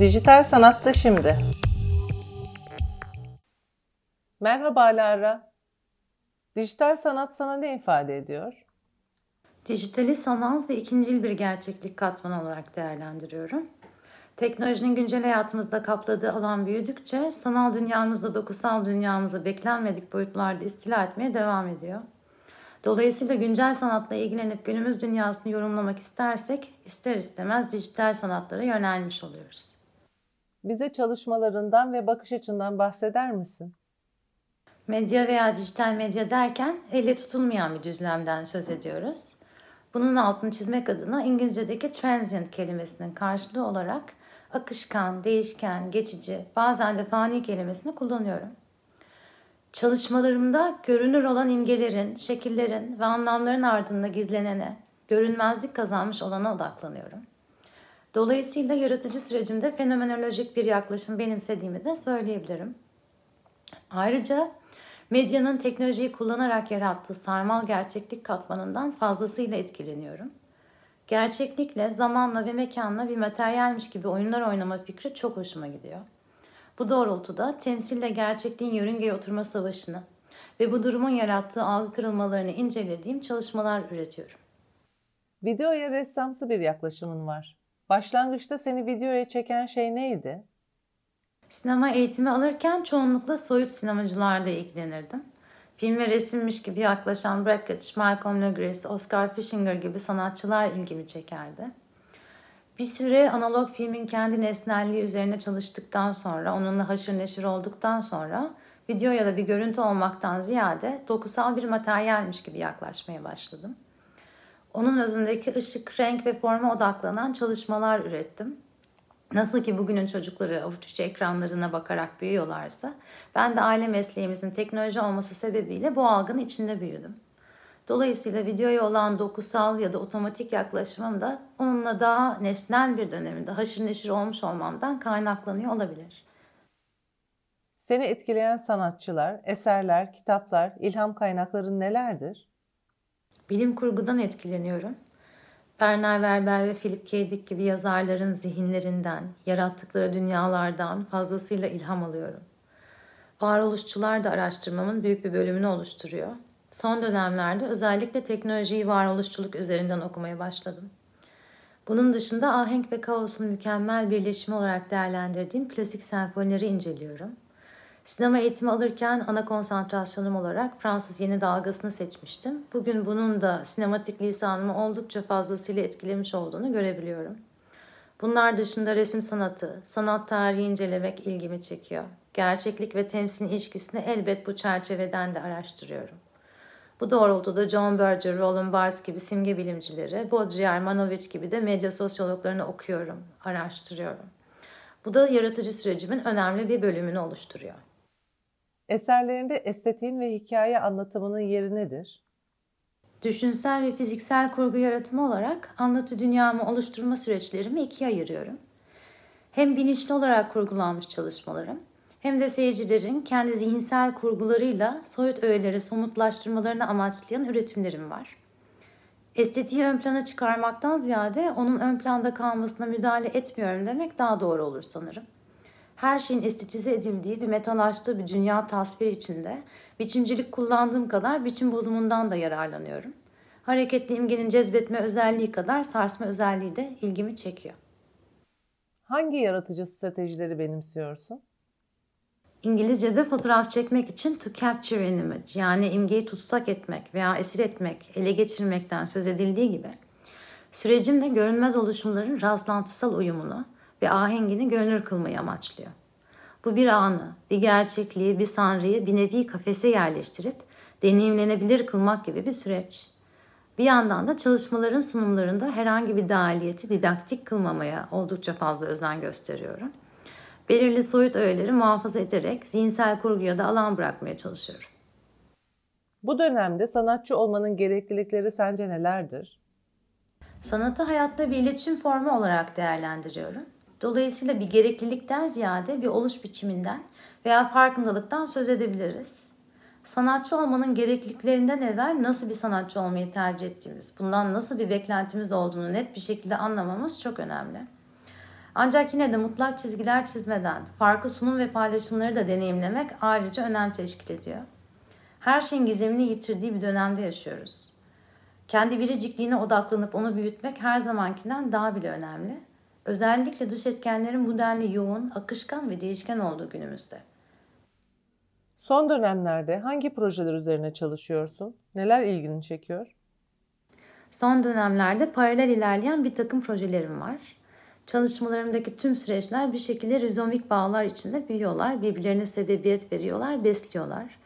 Dijital sanatta şimdi. Merhaba Lara. Dijital sanat sana ne ifade ediyor? Dijitali sanal ve ikincil bir gerçeklik katmanı olarak değerlendiriyorum. Teknolojinin güncel hayatımızda kapladığı alan büyüdükçe sanal dünyamızda dokusal dünyamızı beklenmedik boyutlarda istila etmeye devam ediyor. Dolayısıyla güncel sanatla ilgilenip günümüz dünyasını yorumlamak istersek ister istemez dijital sanatlara yönelmiş oluyoruz. Bize çalışmalarından ve bakış açından bahseder misin? Medya veya dijital medya derken elle tutulmayan bir düzlemden söz ediyoruz. Bunun altını çizmek adına İngilizce'deki transient kelimesinin karşılığı olarak akışkan, değişken, geçici, bazen de fani kelimesini kullanıyorum. Çalışmalarımda görünür olan imgelerin, şekillerin ve anlamların ardında gizlenene, görünmezlik kazanmış olana odaklanıyorum. Dolayısıyla yaratıcı sürecimde fenomenolojik bir yaklaşım benimsediğimi de söyleyebilirim. Ayrıca medyanın teknolojiyi kullanarak yarattığı sarmal gerçeklik katmanından fazlasıyla etkileniyorum. Gerçeklikle, zamanla ve mekanla bir materyalmiş gibi oyunlar oynama fikri çok hoşuma gidiyor. Bu doğrultuda temsille gerçekliğin yörüngeye oturma savaşını ve bu durumun yarattığı algı kırılmalarını incelediğim çalışmalar üretiyorum. Videoya ressamsı bir yaklaşımın var. Başlangıçta seni videoya çeken şey neydi? Sinema eğitimi alırken çoğunlukla soyut sinemacılarla ilgilenirdim. Film ve resimmiş gibi yaklaşan Brackett, Malcolm Legris, Oscar Fischinger gibi sanatçılar ilgimi çekerdi. Bir süre analog filmin kendi nesnelliği üzerine çalıştıktan sonra, onunla haşır neşir olduktan sonra video ya da bir görüntü olmaktan ziyade dokusal bir materyalmiş gibi yaklaşmaya başladım. Onun özündeki ışık, renk ve forma odaklanan çalışmalar ürettim. Nasıl ki bugünün çocukları avuç ekranlarına bakarak büyüyorlarsa, ben de aile mesleğimizin teknoloji olması sebebiyle bu algının içinde büyüdüm. Dolayısıyla videoya olan dokusal ya da otomatik yaklaşımım da onunla daha nesnel bir döneminde haşır neşir olmuş olmamdan kaynaklanıyor olabilir. Seni etkileyen sanatçılar, eserler, kitaplar, ilham kaynakları nelerdir? Bilim kurgudan etkileniyorum. Bernard Werber ve Philip K. Dick gibi yazarların zihinlerinden, yarattıkları dünyalardan fazlasıyla ilham alıyorum. Varoluşçular da araştırmamın büyük bir bölümünü oluşturuyor. Son dönemlerde özellikle teknolojiyi varoluşçuluk üzerinden okumaya başladım. Bunun dışında ahenk ve kaosun mükemmel birleşimi olarak değerlendirdiğim klasik senfonileri inceliyorum. Sinema eğitimi alırken ana konsantrasyonum olarak Fransız yeni dalgasını seçmiştim. Bugün bunun da sinematik lisanımı oldukça fazlasıyla etkilemiş olduğunu görebiliyorum. Bunlar dışında resim sanatı, sanat tarihi incelemek ilgimi çekiyor. Gerçeklik ve temsilin ilişkisini elbet bu çerçeveden de araştırıyorum. Bu doğrultuda John Berger, Roland Barthes gibi simge bilimcileri, Baudrillard, Manovich gibi de medya sosyologlarını okuyorum, araştırıyorum. Bu da yaratıcı sürecimin önemli bir bölümünü oluşturuyor. Eserlerinde estetiğin ve hikaye anlatımının yeri nedir? Düşünsel ve fiziksel kurgu yaratımı olarak anlatı dünyamı oluşturma süreçlerimi ikiye ayırıyorum. Hem bilinçli olarak kurgulanmış çalışmalarım hem de seyircilerin kendi zihinsel kurgularıyla soyut öğeleri somutlaştırmalarını amaçlayan üretimlerim var. Estetiği ön plana çıkarmaktan ziyade onun ön planda kalmasına müdahale etmiyorum demek daha doğru olur sanırım. Her şeyin estetize edildiği ve metalaştığı bir dünya tasviri içinde biçimcilik kullandığım kadar biçim bozumundan da yararlanıyorum. Hareketli imgenin cezbetme özelliği kadar sarsma özelliği de ilgimi çekiyor. Hangi yaratıcı stratejileri benimsiyorsun? İngilizce'de fotoğraf çekmek için to capture an image yani imgeyi tutsak etmek veya esir etmek, ele geçirmekten söz edildiği gibi sürecin görünmez oluşumların rastlantısal uyumunu ve ahengini görünür kılmayı amaçlıyor. Bu bir anı, bir gerçekliği, bir sanrıyı bir nevi kafese yerleştirip deneyimlenebilir kılmak gibi bir süreç. Bir yandan da çalışmaların sunumlarında herhangi bir dahiliyeti didaktik kılmamaya oldukça fazla özen gösteriyorum belirli soyut öğeleri muhafaza ederek zihinsel kurguya da alan bırakmaya çalışıyorum. Bu dönemde sanatçı olmanın gereklilikleri sence nelerdir? Sanatı hayatta bir iletişim formu olarak değerlendiriyorum. Dolayısıyla bir gereklilikten ziyade bir oluş biçiminden veya farkındalıktan söz edebiliriz. Sanatçı olmanın gerekliliklerinden evvel nasıl bir sanatçı olmayı tercih ettiğimiz, bundan nasıl bir beklentimiz olduğunu net bir şekilde anlamamız çok önemli. Ancak yine de mutlak çizgiler çizmeden farklı sunum ve paylaşımları da deneyimlemek ayrıca önem teşkil ediyor. Her şeyin gizemini yitirdiği bir dönemde yaşıyoruz. Kendi biricikliğine odaklanıp onu büyütmek her zamankinden daha bile önemli. Özellikle dış etkenlerin bu denli yoğun, akışkan ve değişken olduğu günümüzde. Son dönemlerde hangi projeler üzerine çalışıyorsun? Neler ilgini çekiyor? Son dönemlerde paralel ilerleyen bir takım projelerim var. Çalışmalarımdaki tüm süreçler bir şekilde rizomik bağlar içinde büyüyorlar, birbirlerine sebebiyet veriyorlar, besliyorlar.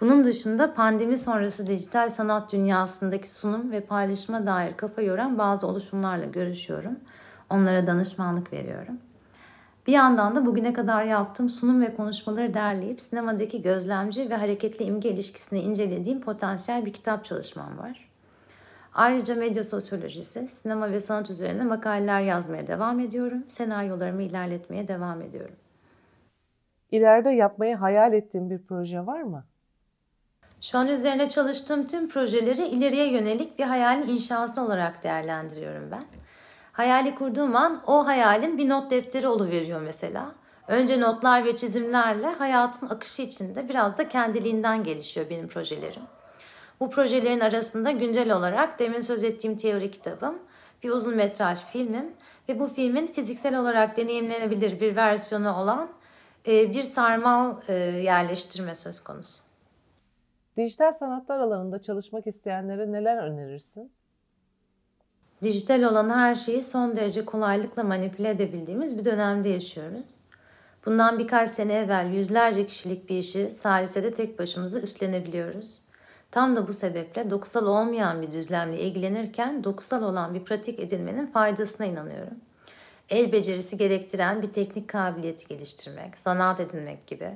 Bunun dışında pandemi sonrası dijital sanat dünyasındaki sunum ve paylaşıma dair kafa yoran bazı oluşumlarla görüşüyorum. Onlara danışmanlık veriyorum. Bir yandan da bugüne kadar yaptığım sunum ve konuşmaları derleyip sinemadaki gözlemci ve hareketli imge ilişkisini incelediğim potansiyel bir kitap çalışmam var. Ayrıca medya sosyolojisi, sinema ve sanat üzerine makaleler yazmaya devam ediyorum. Senaryolarımı ilerletmeye devam ediyorum. İleride yapmayı hayal ettiğin bir proje var mı? Şu an üzerine çalıştığım tüm projeleri ileriye yönelik bir hayalin inşası olarak değerlendiriyorum ben. Hayali kurduğum an o hayalin bir not defteri oluveriyor mesela. Önce notlar ve çizimlerle hayatın akışı içinde biraz da kendiliğinden gelişiyor benim projelerim. Bu projelerin arasında güncel olarak demin söz ettiğim teori kitabım, bir uzun metraj filmim ve bu filmin fiziksel olarak deneyimlenebilir bir versiyonu olan e, bir sarmal e, yerleştirme söz konusu. Dijital sanatlar alanında çalışmak isteyenlere neler önerirsin? Dijital olan her şeyi son derece kolaylıkla manipüle edebildiğimiz bir dönemde yaşıyoruz. Bundan birkaç sene evvel yüzlerce kişilik bir işi salisede tek başımıza üstlenebiliyoruz. Tam da bu sebeple dokusal olmayan bir düzlemle ilgilenirken dokusal olan bir pratik edinmenin faydasına inanıyorum. El becerisi gerektiren bir teknik kabiliyeti geliştirmek, sanat edinmek gibi.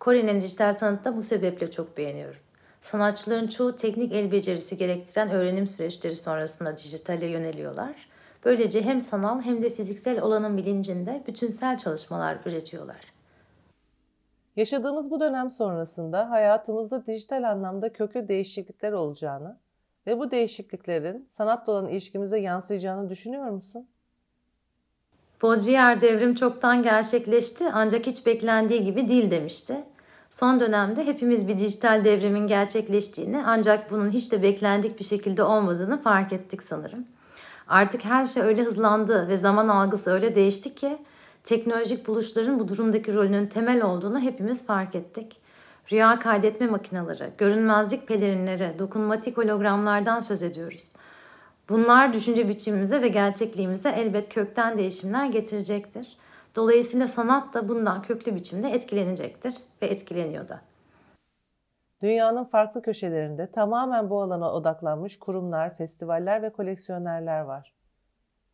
Kore'nin dijital sanatı da bu sebeple çok beğeniyorum. Sanatçıların çoğu teknik el becerisi gerektiren öğrenim süreçleri sonrasında dijitale yöneliyorlar. Böylece hem sanal hem de fiziksel olanın bilincinde bütünsel çalışmalar üretiyorlar. Yaşadığımız bu dönem sonrasında hayatımızda dijital anlamda köklü değişiklikler olacağını ve bu değişikliklerin sanatla olan ilişkimize yansıyacağını düşünüyor musun? Baudrillard devrim çoktan gerçekleşti ancak hiç beklendiği gibi değil demişti. Son dönemde hepimiz bir dijital devrimin gerçekleştiğini ancak bunun hiç de beklendik bir şekilde olmadığını fark ettik sanırım. Artık her şey öyle hızlandı ve zaman algısı öyle değişti ki teknolojik buluşların bu durumdaki rolünün temel olduğunu hepimiz fark ettik. Rüya kaydetme makineleri, görünmezlik pelerinleri, dokunmatik hologramlardan söz ediyoruz. Bunlar düşünce biçimimize ve gerçekliğimize elbet kökten değişimler getirecektir. Dolayısıyla sanat da bundan köklü biçimde etkilenecektir ve etkileniyor da. Dünyanın farklı köşelerinde tamamen bu alana odaklanmış kurumlar, festivaller ve koleksiyonerler var.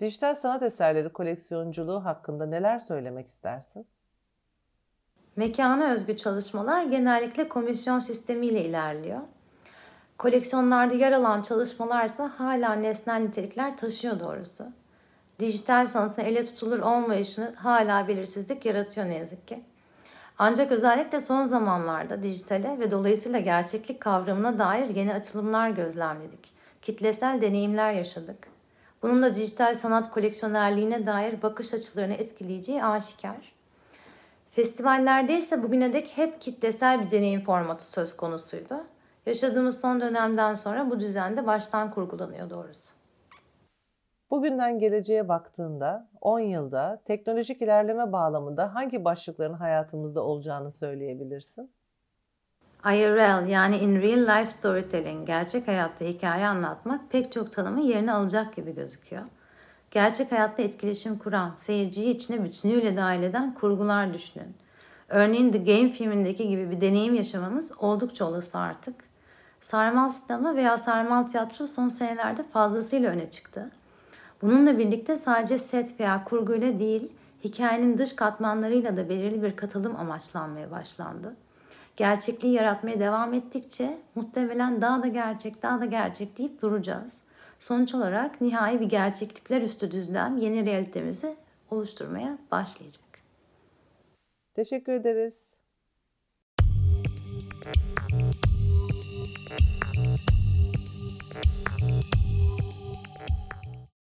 Dijital sanat eserleri koleksiyonculuğu hakkında neler söylemek istersin? Mekana özgü çalışmalar genellikle komisyon sistemiyle ilerliyor. Koleksiyonlarda yer alan çalışmalarsa hala nesnel nitelikler taşıyor doğrusu dijital sanatın ele tutulur olmayışını hala belirsizlik yaratıyor ne yazık ki. Ancak özellikle son zamanlarda dijitale ve dolayısıyla gerçeklik kavramına dair yeni açılımlar gözlemledik. Kitlesel deneyimler yaşadık. Bunun da dijital sanat koleksiyonerliğine dair bakış açılarını etkileyeceği aşikar. Festivallerde ise bugüne dek hep kitlesel bir deneyim formatı söz konusuydu. Yaşadığımız son dönemden sonra bu düzende baştan kurgulanıyor doğrusu. Bugünden geleceğe baktığında 10 yılda teknolojik ilerleme bağlamında hangi başlıkların hayatımızda olacağını söyleyebilirsin? IRL yani In Real Life Storytelling, gerçek hayatta hikaye anlatmak pek çok tanımı yerine alacak gibi gözüküyor. Gerçek hayatta etkileşim kuran, seyirciyi içine bütünüyle dahil eden kurgular düşünün. Örneğin The Game filmindeki gibi bir deneyim yaşamamız oldukça olası artık. Sarmal sinema veya sarmal tiyatro son senelerde fazlasıyla öne çıktı. Bununla birlikte sadece set veya kurguyla değil, hikayenin dış katmanlarıyla da belirli bir katılım amaçlanmaya başlandı. Gerçekliği yaratmaya devam ettikçe muhtemelen daha da gerçek, daha da gerçek deyip duracağız. Sonuç olarak nihai bir gerçeklikler üstü düzlem yeni realitemizi oluşturmaya başlayacak. Teşekkür ederiz.